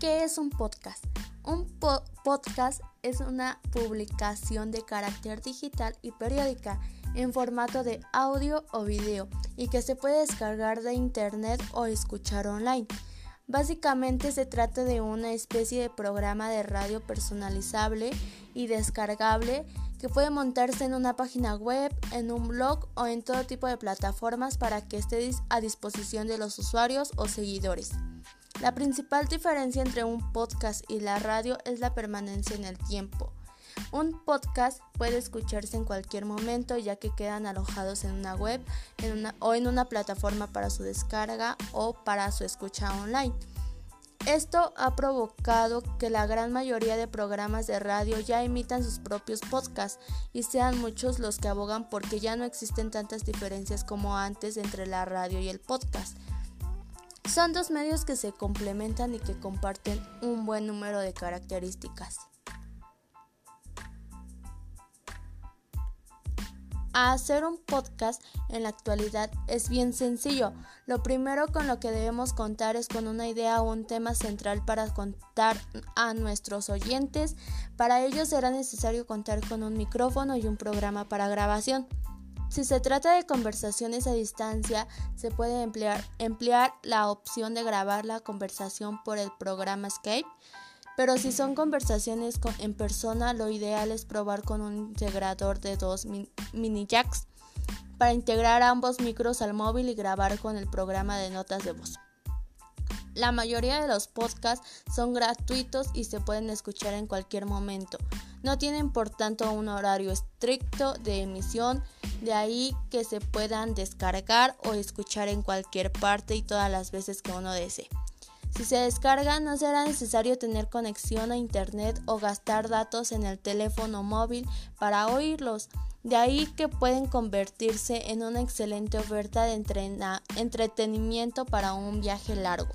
¿Qué es un podcast? Un podcast es una publicación de carácter digital y periódica en formato de audio o video y que se puede descargar de internet o escuchar online. Básicamente se trata de una especie de programa de radio personalizable y descargable que puede montarse en una página web, en un blog o en todo tipo de plataformas para que esté a disposición de los usuarios o seguidores. La principal diferencia entre un podcast y la radio es la permanencia en el tiempo. Un podcast puede escucharse en cualquier momento ya que quedan alojados en una web o en una plataforma para su descarga o para su escucha online. Esto ha provocado que la gran mayoría de programas de radio ya emitan sus propios podcasts y sean muchos los que abogan porque ya no existen tantas diferencias como antes entre la radio y el podcast. Son dos medios que se complementan y que comparten un buen número de características. hacer un podcast en la actualidad es bien sencillo. Lo primero con lo que debemos contar es con una idea o un tema central para contar a nuestros oyentes. Para ello será necesario contar con un micrófono y un programa para grabación. Si se trata de conversaciones a distancia, se puede emplear, emplear la opción de grabar la conversación por el programa Skype. Pero si son conversaciones en persona, lo ideal es probar con un integrador de dos mini jacks para integrar ambos micros al móvil y grabar con el programa de notas de voz. La mayoría de los podcasts son gratuitos y se pueden escuchar en cualquier momento. No tienen por tanto un horario estricto de emisión, de ahí que se puedan descargar o escuchar en cualquier parte y todas las veces que uno desee. Si se descarga no será necesario tener conexión a internet o gastar datos en el teléfono móvil para oírlos. De ahí que pueden convertirse en una excelente oferta de entretenimiento para un viaje largo.